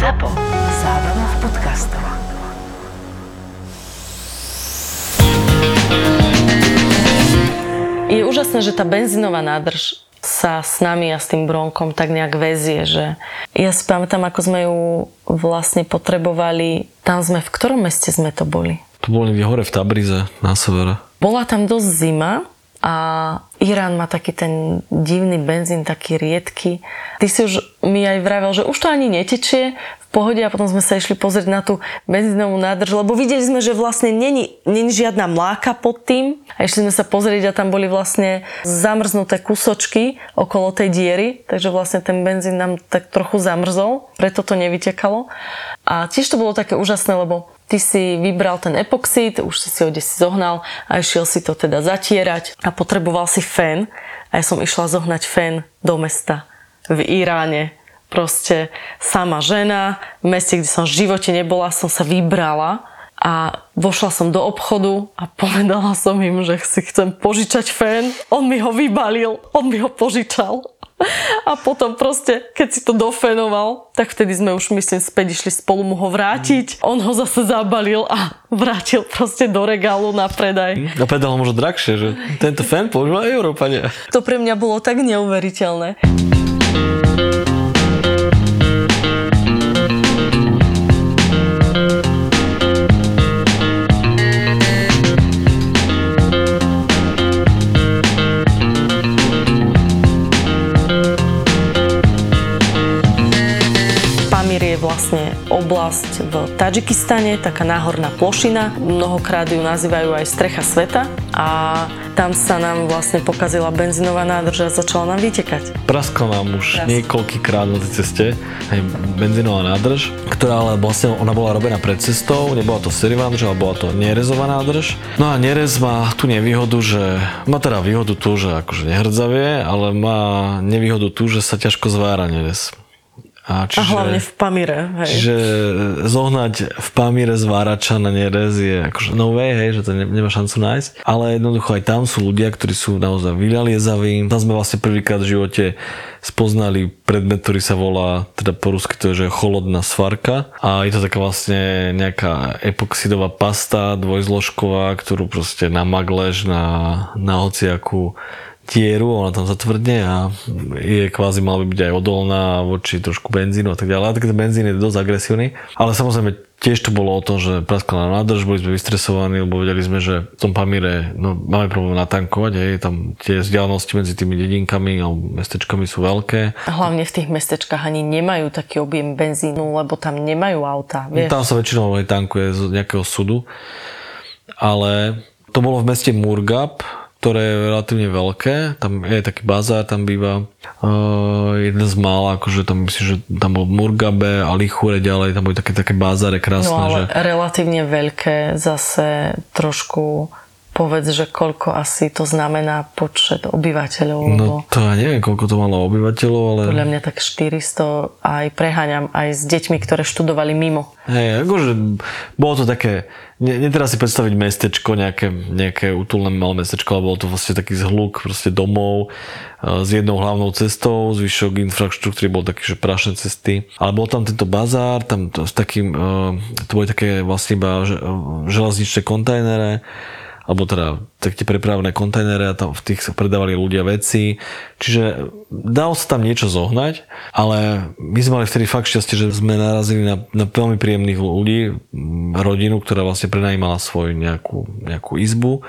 ZAPO. Zábrná v podcastov. Je úžasné, že tá benzínová nádrž sa s nami a s tým bronkom tak nejak väzie, že ja si pamätám, ako sme ju vlastne potrebovali. Tam sme, v ktorom meste sme to boli? To boli hore v Tabrize, na severe. Bola tam dosť zima a Irán má taký ten divný benzín, taký riedky. Ty si už mi aj vravel, že už to ani netečie pohode a potom sme sa išli pozrieť na tú benzínovú nádrž, lebo videli sme, že vlastne není, není žiadna mláka pod tým a išli sme sa pozrieť a tam boli vlastne zamrznuté kusočky okolo tej diery, takže vlastne ten benzín nám tak trochu zamrzol, preto to nevytekalo. A tiež to bolo také úžasné, lebo ty si vybral ten epoxid, už si si ho si zohnal a išiel si to teda zatierať a potreboval si fén a ja som išla zohnať fén do mesta v Iráne. Proste sama žena, v meste, kde som v živote nebola, som sa vybrala a vošla som do obchodu a povedala som im, že si chcem požičať fén. On mi ho vybalil, on mi ho požičal. A potom proste, keď si to dofenoval, tak vtedy sme už myslím späť išli spolu mu ho vrátiť. On ho zase zabalil a vrátil proste do regálu na predaj. A predal možno drahšie, že tento fén používa Európania. To pre mňa bolo tak neuveriteľné. Oblasť v Tadžikistane, taká náhorná plošina. Mnohokrát ju nazývajú aj strecha sveta a tam sa nám vlastne pokazila benzínová nádrž a začala nám vytekať. Praskla nám už Prask. niekoľkýkrát na tej ceste aj benzínová nádrž, ktorá ale vlastne ona bola robená pred cestou, nebola to serivandrž, ale bola to nerezová nádrž. No a nerez má tú nevýhodu, že má teda výhodu tu, že akože nehrdzavie, ale má nevýhodu tu, že sa ťažko zvára nerez. A A, čiže, hlavne v Pamíre, hej. Čiže zohnať v Pamíre zvárača na nerez je akože no way, hej, že to ne, nemá šancu nájsť. Ale jednoducho aj tam sú ľudia, ktorí sú naozaj vyľaliezaví. Tam sme vlastne prvýkrát v živote spoznali predmet, ktorý sa volá, teda po rusky to je, že holodná svarka. A je to taká vlastne nejaká epoxidová pasta dvojzložková, ktorú proste namagleš na, na hociakú tieru, ona tam zatvrdne a je kvázi mala by byť aj odolná voči trošku benzínu a tak ďalej. A tak ten benzín je dosť agresívny. Ale samozrejme tiež to bolo o tom, že praskla nám nádrž, boli sme vystresovaní, lebo vedeli sme, že v tom Pamíre no, máme problém natankovať, hej, tam tie vzdialenosti medzi tými dedinkami alebo mestečkami sú veľké. A hlavne v tých mestečkách ani nemajú taký objem benzínu, lebo tam nemajú auta. Vieš? Tam sa väčšinou aj tankuje z nejakého sudu. Ale to bolo v meste Murgab, ktoré je relatívne veľké. Tam je taký bazár, tam býva uh, jeden z mála, akože tam myslím, že tam bol Murgabe a Lichure ďalej, tam boli také, také bázáre krásne. No ale že... relatívne veľké zase trošku povedz, že koľko asi to znamená počet obyvateľov, No lebo to ja neviem, koľko to malo obyvateľov, ale... podľa mňa tak 400 aj preháňam aj s deťmi, ktoré študovali mimo. Hej, akože bolo to také, ne, netreba si predstaviť mestečko, nejaké, nejaké útulné malé mestečko, ale bolo to vlastne taký zhluk proste domov e, s jednou hlavnou cestou, zvyšok infraštruktúry bol taký, že prašné cesty. Ale bol tam tento bazár, tam to, s takým, e, to boli také vlastne iba že- železničné kontajnere, alebo teda tak tie prepravné kontajnere a tam v tých sa predávali ľudia veci. Čiže dalo sa tam niečo zohnať, ale my sme mali vtedy fakt šťastie, že sme narazili na, na veľmi príjemných ľudí, rodinu, ktorá vlastne prenajímala svoju nejakú, nejakú izbu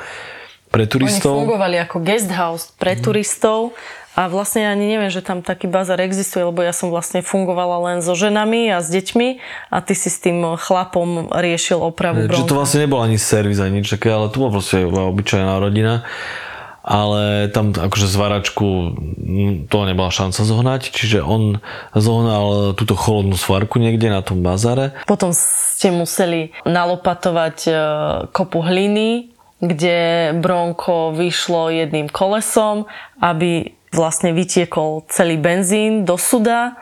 pre Oni turistov. fungovali ako guest house pre turistov a vlastne ani neviem, že tam taký bazar existuje, lebo ja som vlastne fungovala len so ženami a s deťmi a ty si s tým chlapom riešil opravu Čiže to bronka. vlastne nebol ani servis, ani nič také, ale to bola proste obyčajná rodina. Ale tam akože zvaračku to nebola šanca zohnať, čiže on zohnal túto cholodnú svarku niekde na tom bazare. Potom ste museli nalopatovať e, kopu hliny, kde bronko vyšlo jedným kolesom, aby vlastne vytiekol celý benzín do suda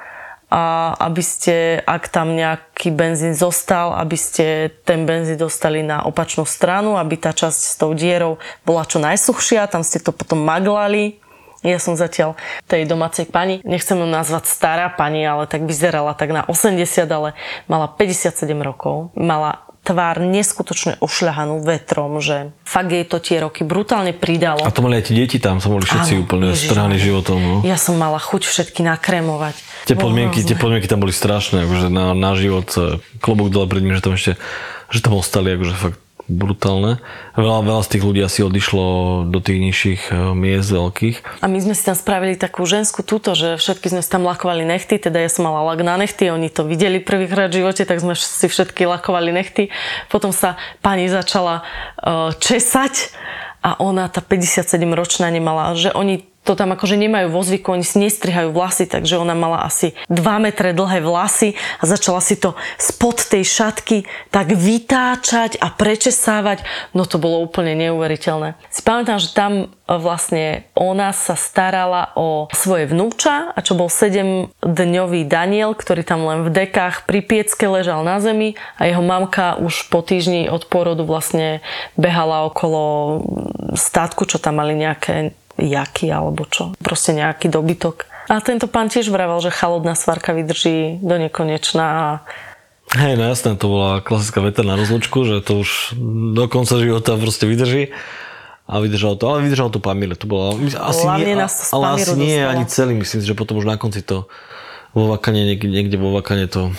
a aby ste, ak tam nejaký benzín zostal, aby ste ten benzín dostali na opačnú stranu, aby tá časť s tou dierou bola čo najsuchšia, tam ste to potom maglali Ja som zatiaľ tej domácej pani, nechcem ju nazvať stará pani, ale tak vyzerala tak na 80, ale mala 57 rokov. Mala tvár neskutočne ošľahanú vetrom, že fakt jej to tie roky brutálne pridalo. A to mali aj tie deti tam, som boli všetci Áno, úplne Ježiš, strhaní životom. No. Ja som mala chuť všetky nakrémovať. Tie podmienky, tie podmienky tam boli strašné, akože na, na život klobúk dole pred ním, že tam ešte, že tam ostali akože fakt brutálne. Veľa, veľa z tých ľudí asi odišlo do tých nižších e, miest veľkých. A my sme si tam spravili takú ženskú túto, že všetky sme si tam lakovali nechty, teda ja som mala lak na nechty, oni to videli prvýkrát v živote, tak sme si všetky lakovali nechty. Potom sa pani začala uh, česať a ona, tá 57 ročná, nemala, že oni to tam akože nemajú vo zvyku, oni si nestrihajú vlasy, takže ona mala asi 2 metre dlhé vlasy a začala si to spod tej šatky tak vytáčať a prečesávať. No to bolo úplne neuveriteľné. Si pamätám, že tam e, vlastne ona sa starala o svoje vnúča a čo bol 7-dňový Daniel, ktorý tam len v dekách pri piecke ležal na zemi a jeho mamka už po týždni od porodu vlastne behala okolo státku, čo tam mali nejaké jaky alebo čo. Proste nejaký dobytok. A tento pán tiež vravel, že chalodná svarka vydrží do nekonečna a Hej, no jasné, to bola klasická veta na rozlučku, že to už do konca života proste vydrží. A vydržal to, ale vydržal to Pamíre. To bola, asi Hlavne nie, nás ale asi nie dostalo. ani celý. Myslím že potom už na konci to vo Vakane, niekde, niekde vo Vakane to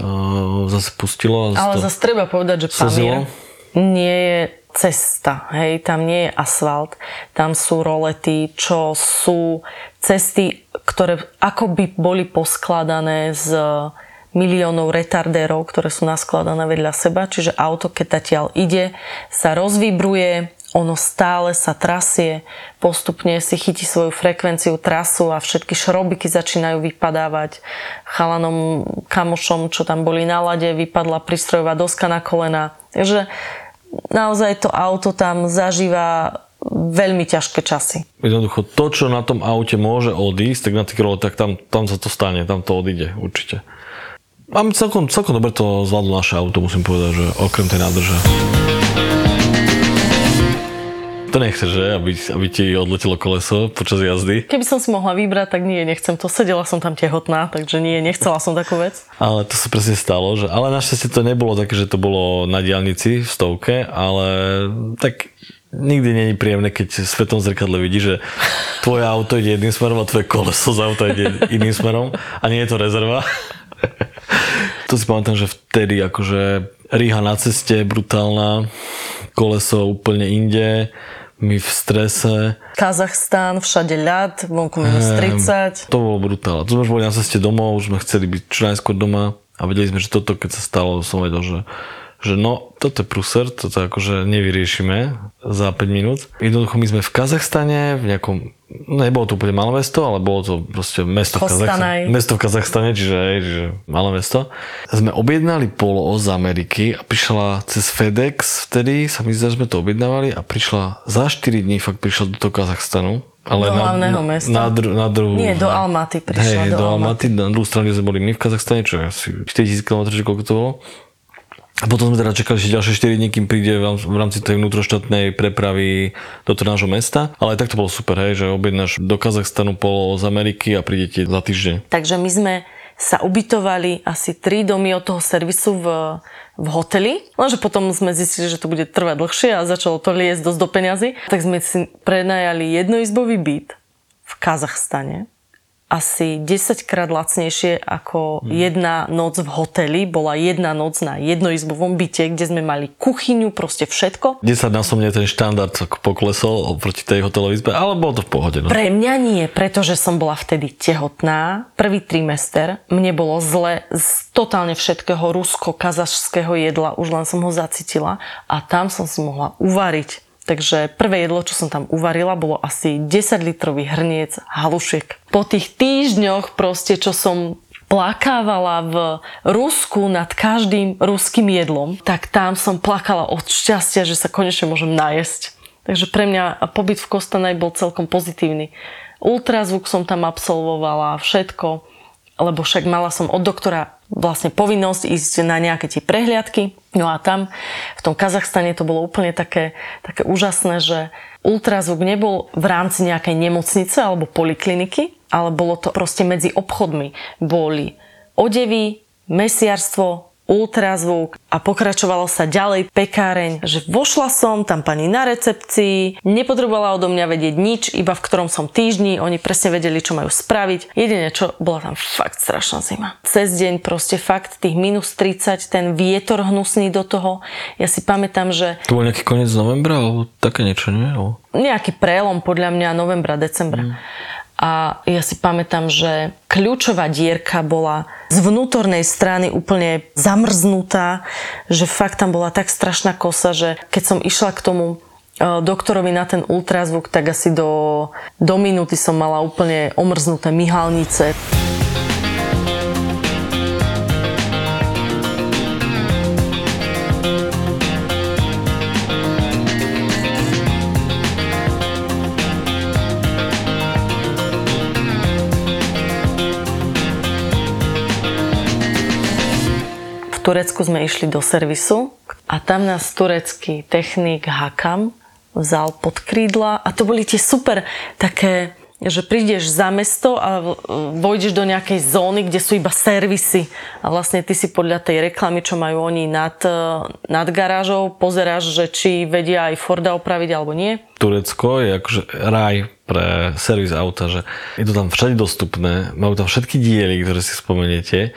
uh, zase pustilo. Zase Ale to zase treba povedať, že. Pamír nie je cesta, hej, tam nie je asfalt, tam sú rolety, čo sú cesty, ktoré akoby boli poskladané z miliónov retardérov, ktoré sú naskladané vedľa seba, čiže auto, keď tatiaľ ide, sa rozvibruje, ono stále sa trasie, postupne si chytí svoju frekvenciu, trasu a všetky šrobiky začínajú vypadávať. Chalanom, kamošom, čo tam boli na lade, vypadla prístrojová doska na kolena. Takže naozaj to auto tam zažíva veľmi ťažké časy. Jednoducho to, čo na tom aute môže odísť, tak na tých roletách tam, tam sa to stane, tam to odíde určite. My celkom, celkom dobre to zvládlo naše auto, musím povedať, že okrem tej nádrže. To nechceš, že? Aby, aby ti odletelo koleso počas jazdy. Keby som si mohla vybrať, tak nie, nechcem to. Sedela som tam tehotná, takže nie, nechcela som takú vec. Ale to sa presne stalo, že, ale našťastie to nebolo také, že to bolo na diálnici v stovke, ale tak nikdy nie je príjemné, keď v svetom zrkadle vidíš, že tvoje auto ide jedným smerom a tvoje koleso z auta ide iným smerom a nie je to rezerva. to si pamätám, že vtedy akože ríha na ceste, brutálna, koleso úplne inde, my v strese. Kazachstán, všade ľad, vonku minus 30. To bolo brutálne. Tu sme boli na ceste domov, už sme chceli byť čo najskôr doma a vedeli sme, že toto keď sa stalo, som vedel, že, že no, toto je pruser, toto akože nevyriešime za 5 minút. Jednoducho my sme v Kazachstane, v nejakom, nebolo to úplne malé mesto, ale bolo to proste mesto v Kostanaj. Kazachstane. Mesto v Kazachstane, čiže, čiže malé mesto. Sme objednali polo z Ameriky a prišla cez FedEx, vtedy sa mi zdá, že sme to objednávali a prišla za 4 dní fakt prišla do toho Kazachstanu. Ale Do na, hlavného mesta? Na, dru, na druhú. Nie, do Almaty prišla, Hej, do do Almaty. Na druhú stranu kde sme boli my v Kazachstane, čo je asi 4000 km, koľko to bolo. A potom sme teda čakali ešte ďalšie 4 dní, kým príde v rám- v rámci tej vnútroštátnej prepravy do toho nášho mesta. Ale aj tak to bolo super, hej, že objednáš do Kazachstanu polo z Ameriky a príde ti za týždeň. Takže my sme sa ubytovali asi 3 domy od toho servisu v, v hoteli, lenže potom sme zistili, že to bude trvať dlhšie a začalo to liesť dosť do peňazí. Tak sme si prenajali jednoizbový byt v Kazachstane asi 10 krát lacnejšie ako Mhm. jedna noc v hoteli. Bola jedna noc na jednoizbovom byte, kde sme mali kuchyňu, proste všetko. 10 násobne ten štandard poklesol oproti tej hotelovej izbe, ale bolo to v pohode. No. Pre mňa nie, pretože som bola vtedy tehotná, prvý trimester, mne bolo zle z totálne všetkého rusko-kazašského jedla, už len som ho zacítila a tam som si mohla uvariť. Takže prvé jedlo, čo som tam uvarila, bolo asi 10 litrový hrniec halušiek. Po tých týždňoch proste, čo som plakávala v Rusku nad každým ruským jedlom, tak tam som plakala od šťastia, že sa konečne môžem najesť. Takže pre mňa pobyt v Kostanaj bol celkom pozitívny. Ultrazvuk som tam absolvovala, všetko, lebo však mala som od doktora vlastne povinnosť ísť na nejaké tie prehliadky. No a tam v tom Kazachstane to bolo úplne také, také úžasné, že ultrazvuk nebol v rámci nejakej nemocnice alebo polikliniky, ale bolo to proste medzi obchodmi. Boli odevy, mesiarstvo, ultrazvuk a pokračovalo sa ďalej pekáreň, že vošla som, tam pani na recepcii, nepotrebovala odo mňa vedieť nič, iba v ktorom som týždni, oni presne vedeli, čo majú spraviť. Jedine čo, bola tam fakt strašná zima. Cez deň proste fakt tých minus 30, ten vietor hnusný do toho. Ja si pamätám, že... To bol nejaký koniec novembra, alebo také niečo, nie? Nejaký prelom podľa mňa novembra, decembra. Mm. A ja si pamätám, že kľúčová dierka bola z vnútornej strany úplne zamrznutá, že fakt tam bola tak strašná kosa, že keď som išla k tomu e, doktorovi na ten ultrazvuk, tak asi do, do minúty som mala úplne omrznuté myhalnice. Turecku sme išli do servisu a tam nás turecký technik Hakam vzal pod krídla a to boli tie super také že prídeš za mesto a vojdeš do nejakej zóny, kde sú iba servisy a vlastne ty si podľa tej reklamy, čo majú oni nad, nad garážou, pozeráš, že či vedia aj Forda opraviť alebo nie. Turecko je akože raj pre servis auta, že je to tam všade dostupné, majú tam všetky diely, ktoré si spomeniete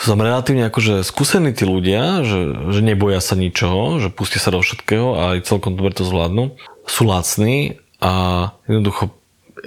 sú tam relatívne akože skúsení tí ľudia, že, že neboja sa ničoho, že pustia sa do všetkého a aj celkom dobre to zvládnu. Sú lacní a jednoducho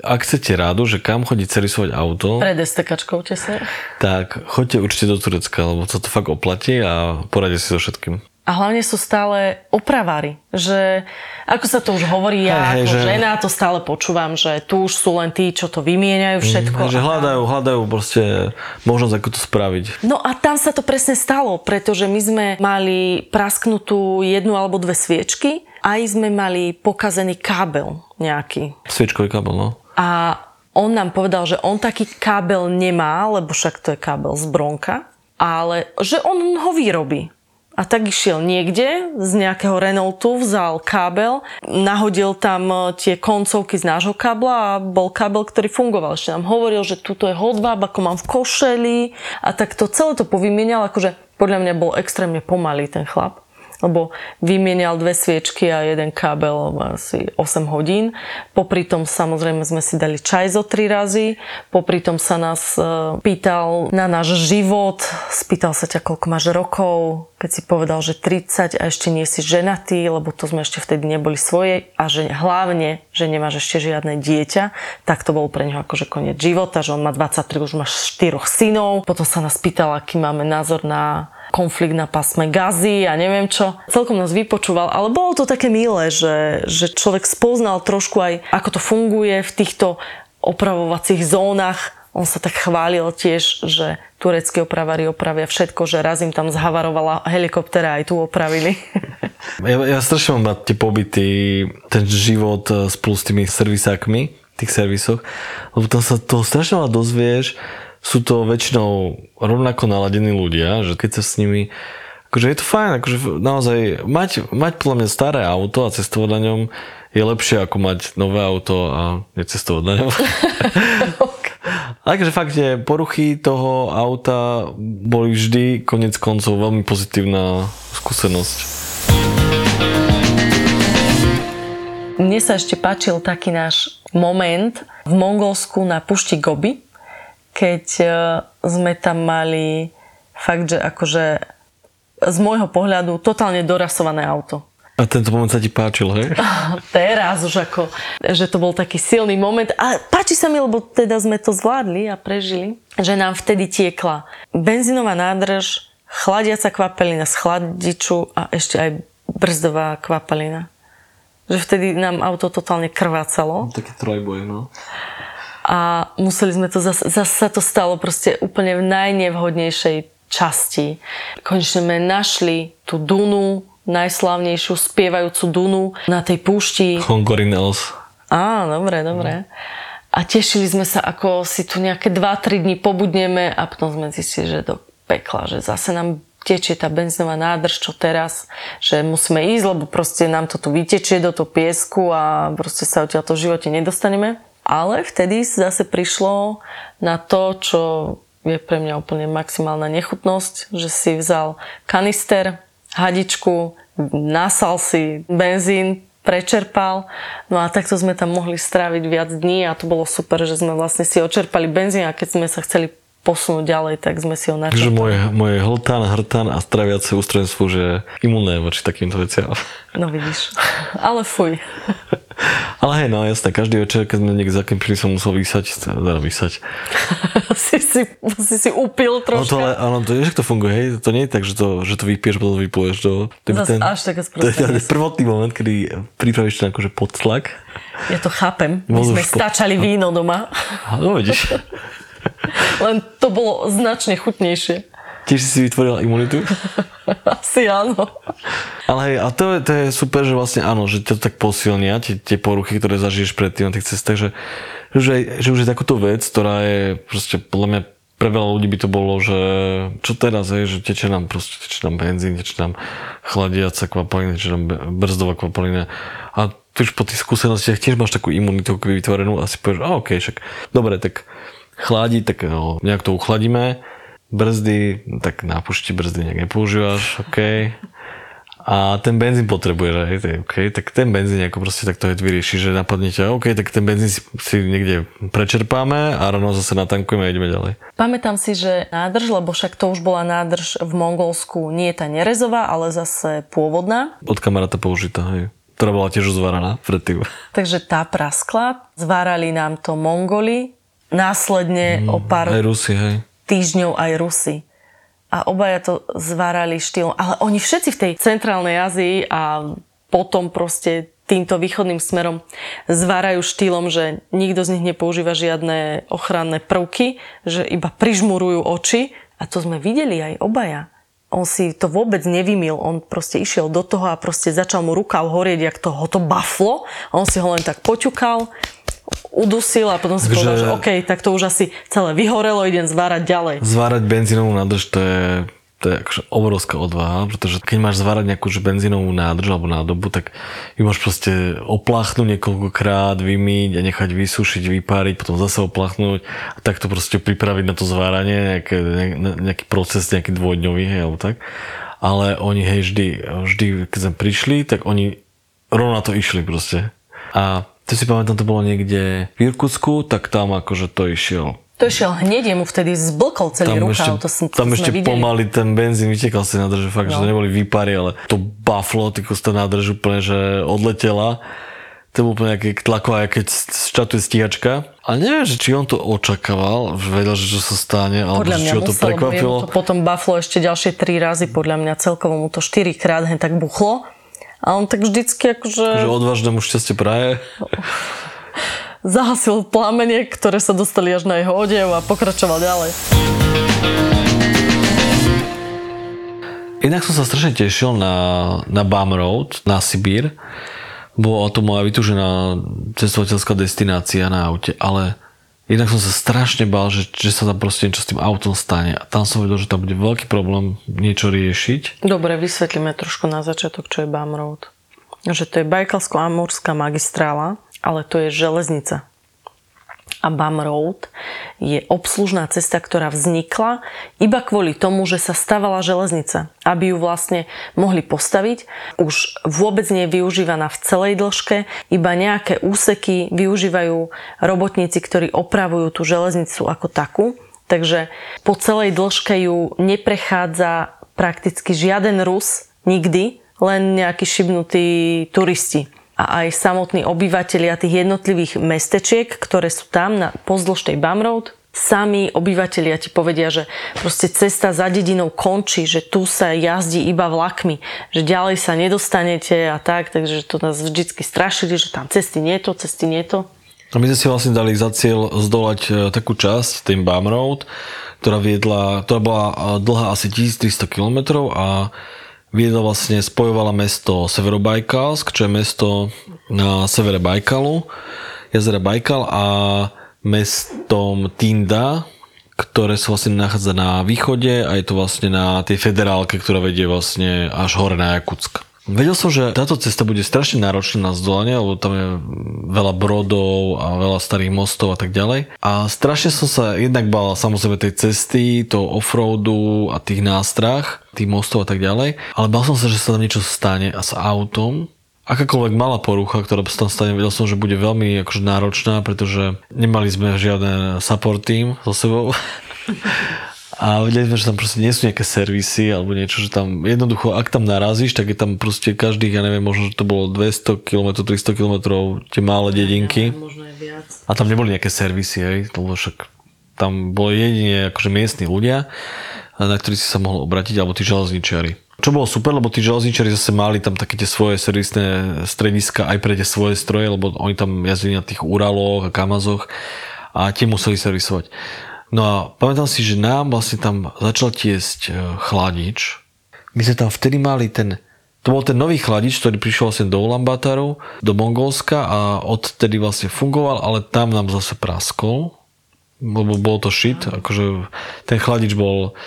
ak chcete rádu, že kam chodiť servisovať auto... Pred STKčkou sa. Tak choďte určite do Turecka, lebo sa to fakt oplatí a poradite si so všetkým. A hlavne sú stále opravári. Že, ako sa to už hovorí, ja hey, ako že... žena to stále počúvam, že tu už sú len tí, čo to vymieňajú všetko. Mm, že hľadajú, hľadajú proste možnosť, ako to spraviť. No a tam sa to presne stalo, pretože my sme mali prasknutú jednu alebo dve sviečky, aj sme mali pokazený kábel nejaký. Sviečkový kábel, no. A on nám povedal, že on taký kábel nemá, lebo však to je kábel z Bronka, ale že on ho vyrobí. A tak išiel niekde z nejakého Renaultu, vzal kábel, nahodil tam e, tie koncovky z nášho kábla a bol kábel, ktorý fungoval. Ešte nám hovoril, že tuto je hodváb, ako mám v košeli a tak to celé to povymienial, akože podľa mňa bol extrémne pomalý ten chlap lebo vymienial dve sviečky a jeden kábel asi 8 hodín. Popri tom samozrejme sme si dali čaj zo tri razy, popri tom sa nás e, pýtal na náš život, spýtal sa ťa, koľko máš rokov, keď si povedal, že 30 a ešte nie si ženatý, lebo to sme ešte vtedy neboli svoje a že hlavne, že nemáš ešte žiadne dieťa, tak to bol pre neho akože koniec života, že on má 23, už má 4 synov. Potom sa nás pýtal, aký máme názor na konflikt na pasme Gazy a neviem čo. Celkom nás vypočúval, ale bolo to také milé, že, že človek spoznal trošku aj, ako to funguje v týchto opravovacích zónach. On sa tak chválil tiež, že tureckí opravári opravia všetko, že raz im tam zhavarovala helikoptera, aj tu opravili. Ja, ja strašne mám tie pobyty, ten život eh, spolu s tými servisákmi, tých servisoch, lebo tam sa toho strašne veľa dozvieš, sú to väčšinou rovnako naladení ľudia, že keď sa s nimi akože je to fajn, akože naozaj mať, mať podľa mňa staré auto a cestovať na ňom je lepšie ako mať nové auto a necestovať na ňom. Takže fakt, že poruchy toho auta boli vždy konec koncov veľmi pozitívna skúsenosť. Mne sa ešte páčil taký náš moment v Mongolsku na pušti Gobi, keď e, sme tam mali fakt, že akože z môjho pohľadu totálne dorasované auto. A tento moment sa ti páčil, hej? Teraz už ako, že to bol taký silný moment. A páči sa mi, lebo teda sme to zvládli a prežili, že nám vtedy tiekla benzínová nádrž, chladiaca kvapelina z chladiču a ešte aj brzdová kvapelina. Že vtedy nám auto totálne krvácalo. Taký trojboj, no a museli sme to, zase, zase sa to stalo proste úplne v najnevhodnejšej časti. Konečne sme našli tú Dunu, najslavnejšiu spievajúcu Dunu na tej púšti. Hongorinels. Á, dobre, dobre. A tešili sme sa, ako si tu nejaké 2-3 dní pobudneme a potom sme zistili, že do pekla, že zase nám tečie tá benzínová nádrž, čo teraz, že musíme ísť, lebo proste nám to tu vytečie do toho piesku a proste sa odtiaľ to v živote nedostaneme. Ale vtedy zase prišlo na to, čo je pre mňa úplne maximálna nechutnosť, že si vzal kanister, hadičku, nasal si benzín, prečerpal. No a takto sme tam mohli stráviť viac dní a to bolo super, že sme vlastne si očerpali benzín a keď sme sa chceli posunúť ďalej, tak sme si ho Takže načerpali. moje, moje hltán, hrtán a straviace ústrojenstvo, že imunné voči takýmto veciam. No vidíš. Ale fuj. Ale hej, no jasné, každý večer, keď sme niekde zakempili, som musel vysať, teda vysať. si, si, si, si upil No to troška. ale, áno, to je, že to funguje, hej, to nie je tak, že to, že to vypiješ, potom vypluješ to. To je Zas až taká to je ten prvotný moment, kedy pripravíš to akože pod tlak. Ja to chápem. My Môžeš sme po- stačali víno doma. No vidíš, Len to bolo značne chutnejšie. tiež si vytvorila imunitu. Asi áno. Ale hej, a to je, to je super, že vlastne áno, že to tak posilnia, tie, tie poruchy, ktoré zažiješ predtým na tých cestách, že, že, že už je takúto vec, ktorá je proste podľa mňa pre veľa ľudí by to bolo, že čo teraz je, že teče nám proste, teče nám benzín, teče nám chladiaca kvapalina, teče nám brzdová kvapalina a ty už po tých skúsenostiach tiež máš takú imunitu vytvorenú a si povieš, a okej, však dobre, tak chladí, tak no, nejak to uchladíme, brzdy, tak na pušti brzdy nejak nepoužívaš, okej. A ten benzín potrebuješ, je OK, tak ten benzín ako proste takto je vyrieši, že napadne ťa, OK, tak ten benzín si, si niekde prečerpáme a ráno zase natankujeme a ideme ďalej. Pamätám si, že nádrž, lebo však to už bola nádrž v Mongolsku, nie je tá nerezová, ale zase pôvodná. Od kamaráta použitá, hej, ktorá bola tiež uzvaraná predtým. Takže tá praskla, zvárali nám to Mongoli, následne o pár Aj Rusy, hej. týždňov aj Rusy. A obaja to zvárali štýlom. Ale oni všetci v tej centrálnej Ázii a potom proste týmto východným smerom zvárajú štýlom, že nikto z nich nepoužíva žiadne ochranné prvky, že iba prižmurujú oči. A to sme videli aj obaja. On si to vôbec nevymil, on proste išiel do toho a proste začal mu rukav horieť, jak to, ho to baflo. On si ho len tak poťukal, udusil a potom si Takže- povedal, že OK, tak to už asi celé vyhorelo, idem zvárať ďalej. Zvárať benzínovú nádrž, to je, to je akože obrovská odvaha, pretože keď máš zvárať nejakú že benzínovú nádrž alebo nádobu, tak ju máš proste opláchnuť niekoľkokrát, vymýť a nechať vysušiť, vypáriť, potom zase opláchnuť a takto proste pripraviť na to zváranie, nejaké, ne- nejaký proces, nejaký dvojdňový, hej, alebo tak. Ale oni, hej, vždy, vždy, keď sme prišli, tak oni rovno na to išli proste. A to si pamätám, to bolo niekde v Irkutsku, tak tam akože to išiel To išiel hneď, jemu vtedy zblkol celý tam rukav, ešte, to, som, to tam sme ešte videli. pomaly ten benzín vytekal si nádrž, fakt, no. že No. to neboli výpary, ale to baflo, ty kus, tá nádrž úplne, že odletela. To bol úplne nejaký tlaková, keď z šatuje stíhačka. A neviem, že či on to očakával, že vedel, že čo sa stane, alebo Podľa že či ho to musel, prekvapilo. to potom baflo ešte ďalšie tri razy, podľa mňa celkovo mu to štyri krát hen tak buchlo. A on tak vždycky akože Že odvážnemu šťastie praje. zahasil plamene, ktoré sa dostali až na jeho odev a pokračoval ďalej. Inak som sa strašne tešil na, na Bum Road, na Sibír. Bola to moja vytúžená cestovateľská destinácia na aute, ale inak som sa strašne bál, že, že sa tam proste niečo s tým autom stane. A tam som vedel, že tam bude veľký problém niečo riešiť. Dobre, vysvetlíme trošku na začiatok, čo je Bum Road. Že to je Bajkalsko-Amurská magistrála, ale to je železnica. A Bum Road je obslužná cesta, ktorá vznikla iba kvôli tomu, že sa stavala železnica. Aby ju vlastne mohli postaviť. Už vôbec nie je využívaná v celej dĺžke, iba nejaké úseky využívajú robotníci, ktorí opravujú tú železnicu ako takú. Takže po celej dĺžke ju neprechádza prakticky žiaden Rus, nikdy, len nejakí šibnutí turisti a aj samotní obyvateľia tých jednotlivých mestečiek, ktoré sú tam na pozdĺž tej Bum Road, sami obyvateľia ti povedia, že proste cesta za dedinou končí, že tu sa jazdí iba vlakmi, že ďalej sa nedostanete a tak, takže to nás vždycky strašili, že tam cesty nie to, cesty nie to. A my sme si vlastne dali za cieľ zdolať e, takú časť, ten Bum Road, ktorá viedla, ktorá bola e, dlhá asi 1300 km a viedla vlastne, spojovala mesto Severobajkalsk, čo je mesto na severe Bajkalu, jazera Bajkal a mestom Tinda, ktoré sa vlastne nachádza na východe a je to vlastne na tej federálke, ktorá vedie vlastne až hore na Jakutsk. Vedel som, že táto cesta bude strašne náročná na zdolanie, lebo tam je veľa brodov a veľa starých mostov a tak ďalej. A strašne som sa jednak bál samozrejme tej cesty, toho offroadu a tých nástrah, tých mostov a tak ďalej. Ale bál som sa, že sa tam niečo stane a s autom, akákoľvek malá porucha, ktorá sa tam stane, vedel som, že bude veľmi akože náročná, pretože nemali sme žiadne support team so sebou. A vedeli sme, že tam proste nie sú nejaké servisy alebo niečo, že tam jednoducho, ak tam narazíš, tak je tam proste každých, ja neviem, možno, že to bolo 200 km, 300 km tie malé dedinky. A tam neboli nejaké servisy, hej, lebo však tam boli jedine akože miestni ľudia, na ktorých si sa mohol obratiť, alebo tí železničiari. Čo bolo super, lebo tí železničiari zase mali tam také tie svoje servisné strediska aj pre tie svoje stroje, lebo oni tam jazdili na tých Uraloch a Kamazoch a tie museli servisovať. No a pamätám si, že nám vlastne tam začal tiesť e, chladič. My sme tam vtedy mali ten, to bol ten nový chladič, ktorý prišiel vlastne do Ulaanbaataru, do Mongolska a odtedy vlastne fungoval, ale tam nám zase praskol, lebo bol to shit, akože ten chladič bol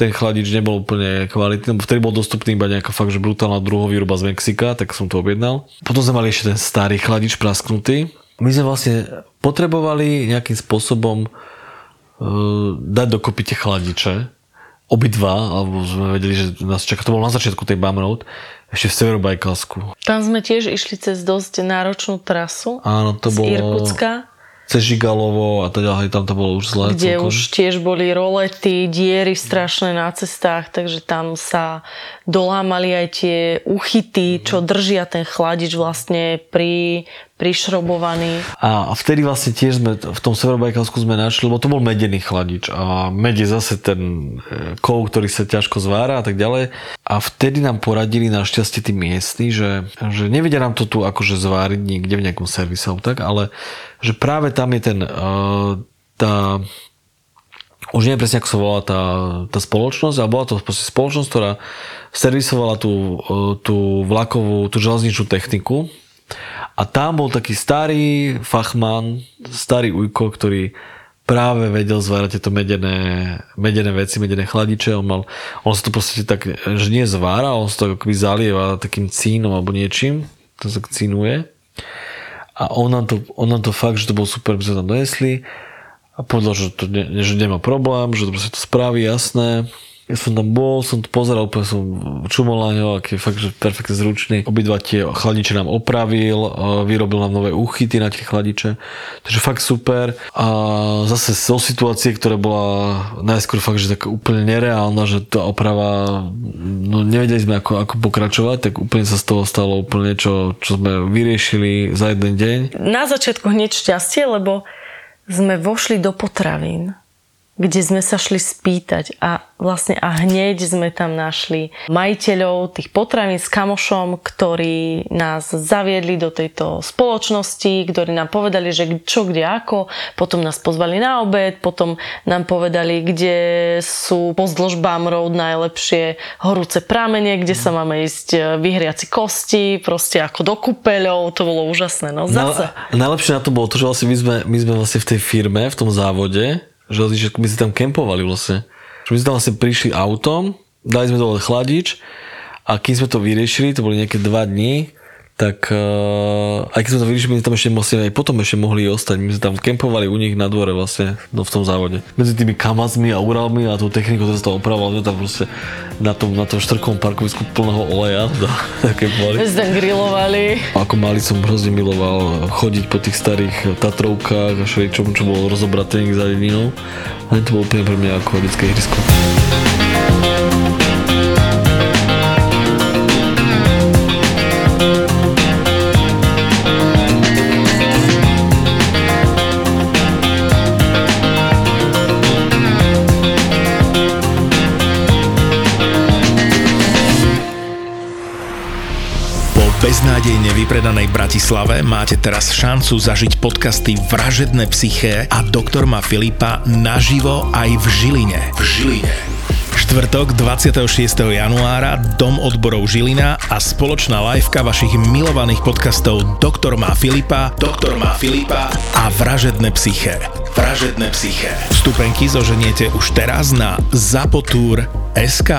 ten chladič nebol úplne kvalitný, lebo vtedy bol dostupný iba nejaká fakt, že brutálna druhovýroba z Mexika, tak som to objednal. Potom sme mali ešte ten starý chladič prasknutý. My sme vlastne potrebovali nejakým spôsobom dať dokopy tie chladiče, obidva, alebo sme vedeli, že nás čaká, to bolo na začiatku tej Bum Road, ešte v Severobajkalsku. Tam sme tiež išli cez dosť náročnnú trasu. Áno, to z bolo Irkutska, cez Žigalovo a teda hej, tam to bolo už zlé. kde celkom. už tiež boli rolety, diery strašné na cestách, takže tam sa dolámali aj tie uchyty, čo držia ten chladič vlastne pri, prišrobovaný. A, a vtedy vlastne tiež sme v tom Severobajkalsku sme našli, lebo to bol medený chladič a med je zase ten e, kov, ktorý sa ťažko zvára a tak ďalej. A vtedy nám poradili našťastie tí miestni, že, že nevedia nám to tu akože zváriť niekde v nejakom servise tak, ale že práve tam je ten uh, tá už neviem presne, ako sa volá tá, tá spoločnosť, ale bola to proste spoločnosť, ktorá servisovala tú, e, tú vlakovú, tú železničnú techniku a tam bol taký starý fachman, starý ujko, ktorý práve vedel zvárať tieto medené, medené veci, medené chladiče. On, mal, on sa to proste tak, že nie zvára, on sa to akoby zalieva takým cínom alebo niečím. To sa cínuje. A on nám, to, on nám to fakt, že to bolo super, by sme tam donesli a povedal, že to ne, že nemá problém, že to proste to spraví, jasné. Ja som tam bol, som to pozeral, úplne som čumol na ňo, aký je fakt, že perfektne zručný. Obidva tie chladiče nám opravil, vyrobil nám nové uchyty na tie chladiče. Takže fakt super. A zase zo situácie, ktorá bola najskôr fakt, že tak úplne nereálna, že tá oprava, no nevedeli sme ako, ako pokračovať, tak úplne sa z toho stalo úplne niečo, čo sme vyriešili za jeden deň. Na začiatku hneď šťastie, lebo sme vošli do potravín, kde sme sa šli spýtať a vlastne a hneď sme tam našli majiteľov tých potravín s kamošom, ktorí nás zaviedli do tejto spoločnosti, ktorí nám povedali, že čo, kde, ako, potom nás pozvali na obed, potom nám povedali, kde sú pozdĺž Bum Road najlepšie horúce pramene, kde sa máme ísť e, vyhriať si kosti, proste ako do kúpeľov, to bolo úžasné, no zase. Na, najlepšie na to bolo to, že vlastne my sme, my sme vlastne v tej firme, v tom závode, že že my sme tam kempovali vlastne. Že my sme tam vlastne prišli autom, dali sme dole chladič a kým sme to vyriešili, to boli nejaké dva dní, tak uh, aj keď sme to vyriešili, my tam ešte vlastne aj potom ešte mohli ostať. My sme tam kempovali u nich na dvore vlastne, no, v tom závode. Medzi tými kamazmi a uralmi a tú techniku, ktorá sa tam opravovala, sme tam proste na tom, na tom štrkovom parkovisku plného oleja kempovali. Sme tam grilovali. Ako malý som hrozne miloval chodiť po tých starých Tatrovkách a všeličom, čo bolo rozobraté za dedinou. A to bolo úplne pre mňa ako detské ihrisko. Po vypredanej Bratislave máte teraz šancu zažiť podcasty Vražedné psyché a Doktor má Filipa naživo aj v Žiline. V Žiline. Štvrtok 26. januára Dom odborov Žilina a spoločná liveka vašich milovaných podcastov Doktor má Filipa, Doktor má Filipa a Vražedné psyché. Vražedné psyché. Vstupenky zoženiete už teraz na zapotur.sk.